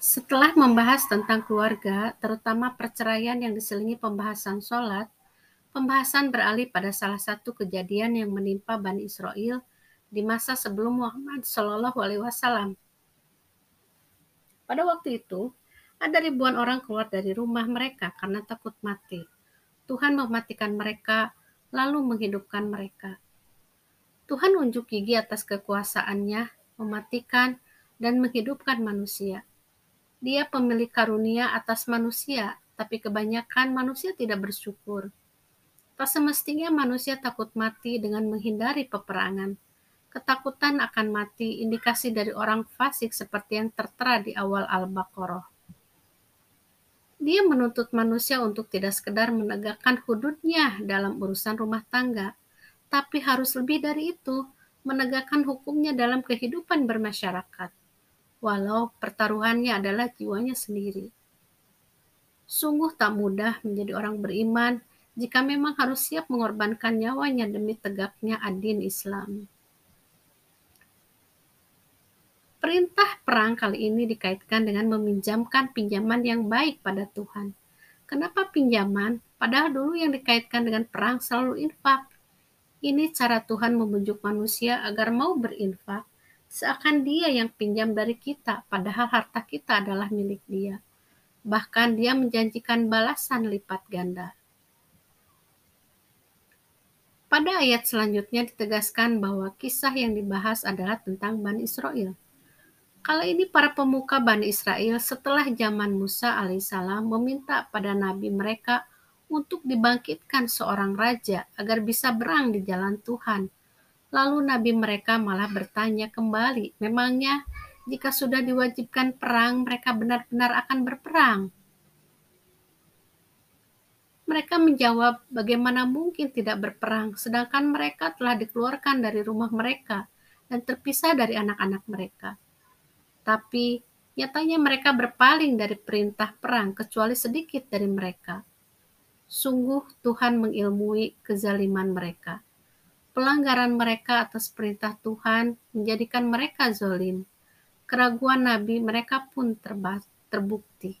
Setelah membahas tentang keluarga, terutama perceraian yang diselingi pembahasan sholat, pembahasan beralih pada salah satu kejadian yang menimpa Bani Israel di masa sebelum Muhammad Shallallahu Alaihi Wasallam. Pada waktu itu, ada ribuan orang keluar dari rumah mereka karena takut mati. Tuhan mematikan mereka, lalu menghidupkan mereka. Tuhan unjuk gigi atas kekuasaannya, mematikan dan menghidupkan manusia. Dia pemilik karunia atas manusia, tapi kebanyakan manusia tidak bersyukur. Tak semestinya manusia takut mati dengan menghindari peperangan. Ketakutan akan mati indikasi dari orang fasik seperti yang tertera di awal Al-Baqarah. Dia menuntut manusia untuk tidak sekedar menegakkan hududnya dalam urusan rumah tangga, tapi harus lebih dari itu, menegakkan hukumnya dalam kehidupan bermasyarakat, walau pertaruhannya adalah jiwanya sendiri. Sungguh tak mudah menjadi orang beriman jika memang harus siap mengorbankan nyawanya demi tegaknya adin Islam. Perintah perang kali ini dikaitkan dengan meminjamkan pinjaman yang baik pada Tuhan. Kenapa pinjaman? Padahal dulu yang dikaitkan dengan perang selalu infak. Ini cara Tuhan membujuk manusia agar mau berinfak, seakan dia yang pinjam dari kita, padahal harta kita adalah milik dia. Bahkan dia menjanjikan balasan lipat ganda. Pada ayat selanjutnya ditegaskan bahwa kisah yang dibahas adalah tentang Bani Israel. Kala ini para pemuka Bani Israel setelah zaman Musa alaihissalam meminta pada nabi mereka untuk dibangkitkan seorang raja agar bisa berang di jalan Tuhan. Lalu nabi mereka malah bertanya kembali, memangnya jika sudah diwajibkan perang mereka benar-benar akan berperang? Mereka menjawab, bagaimana mungkin tidak berperang sedangkan mereka telah dikeluarkan dari rumah mereka dan terpisah dari anak-anak mereka tapi nyatanya mereka berpaling dari perintah perang kecuali sedikit dari mereka. Sungguh Tuhan mengilmui kezaliman mereka. Pelanggaran mereka atas perintah Tuhan menjadikan mereka zolim. Keraguan Nabi mereka pun terbukti.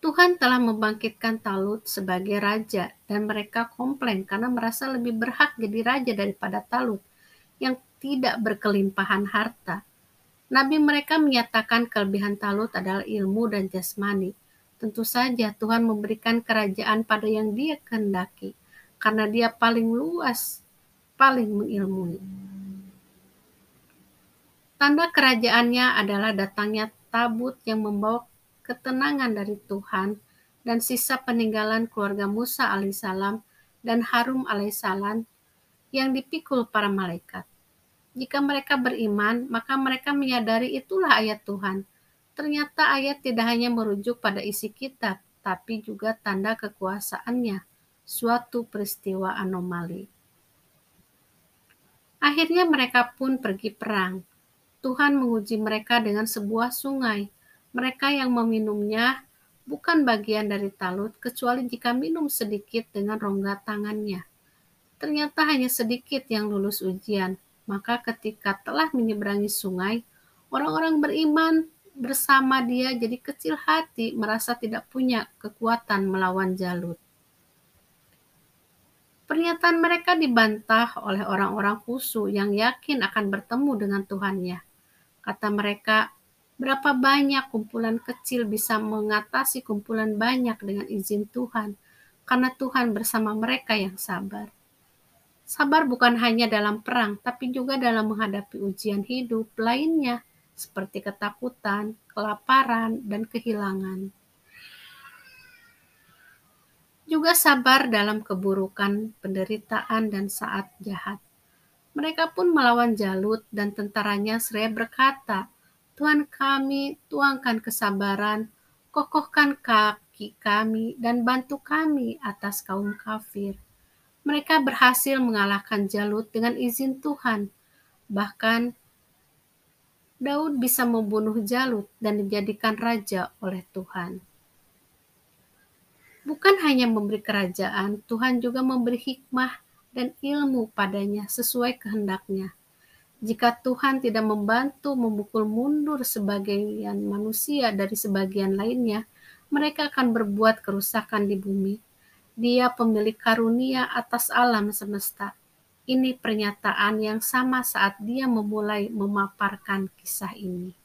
Tuhan telah membangkitkan Talut sebagai raja dan mereka komplain karena merasa lebih berhak jadi raja daripada Talut yang tidak berkelimpahan harta. Nabi mereka menyatakan kelebihan Talut adalah ilmu dan jasmani. Tentu saja Tuhan memberikan kerajaan pada yang dia kehendaki, karena dia paling luas, paling mengilmui. Tanda kerajaannya adalah datangnya tabut yang membawa ketenangan dari Tuhan dan sisa peninggalan keluarga Musa alaihissalam dan Harum alaihissalam yang dipikul para malaikat. Jika mereka beriman, maka mereka menyadari itulah ayat Tuhan. Ternyata ayat tidak hanya merujuk pada isi kitab, tapi juga tanda kekuasaannya, suatu peristiwa anomali. Akhirnya mereka pun pergi perang. Tuhan menguji mereka dengan sebuah sungai. Mereka yang meminumnya bukan bagian dari talut, kecuali jika minum sedikit dengan rongga tangannya. Ternyata hanya sedikit yang lulus ujian, maka ketika telah menyeberangi sungai, orang-orang beriman bersama dia jadi kecil hati, merasa tidak punya kekuatan melawan Jalut. Pernyataan mereka dibantah oleh orang-orang khusu yang yakin akan bertemu dengan Tuhannya. Kata mereka, berapa banyak kumpulan kecil bisa mengatasi kumpulan banyak dengan izin Tuhan, karena Tuhan bersama mereka yang sabar. Sabar bukan hanya dalam perang, tapi juga dalam menghadapi ujian hidup lainnya, seperti ketakutan, kelaparan, dan kehilangan. Juga sabar dalam keburukan, penderitaan, dan saat jahat. Mereka pun melawan Jalut dan tentaranya seraya berkata, Tuhan kami, tuangkan kesabaran, kokohkan kaki kami, dan bantu kami atas kaum kafir mereka berhasil mengalahkan Jalut dengan izin Tuhan. Bahkan Daud bisa membunuh Jalut dan dijadikan raja oleh Tuhan. Bukan hanya memberi kerajaan, Tuhan juga memberi hikmah dan ilmu padanya sesuai kehendaknya. Jika Tuhan tidak membantu memukul mundur sebagian manusia dari sebagian lainnya, mereka akan berbuat kerusakan di bumi. Dia pemilik karunia atas alam semesta. Ini pernyataan yang sama saat dia memulai memaparkan kisah ini.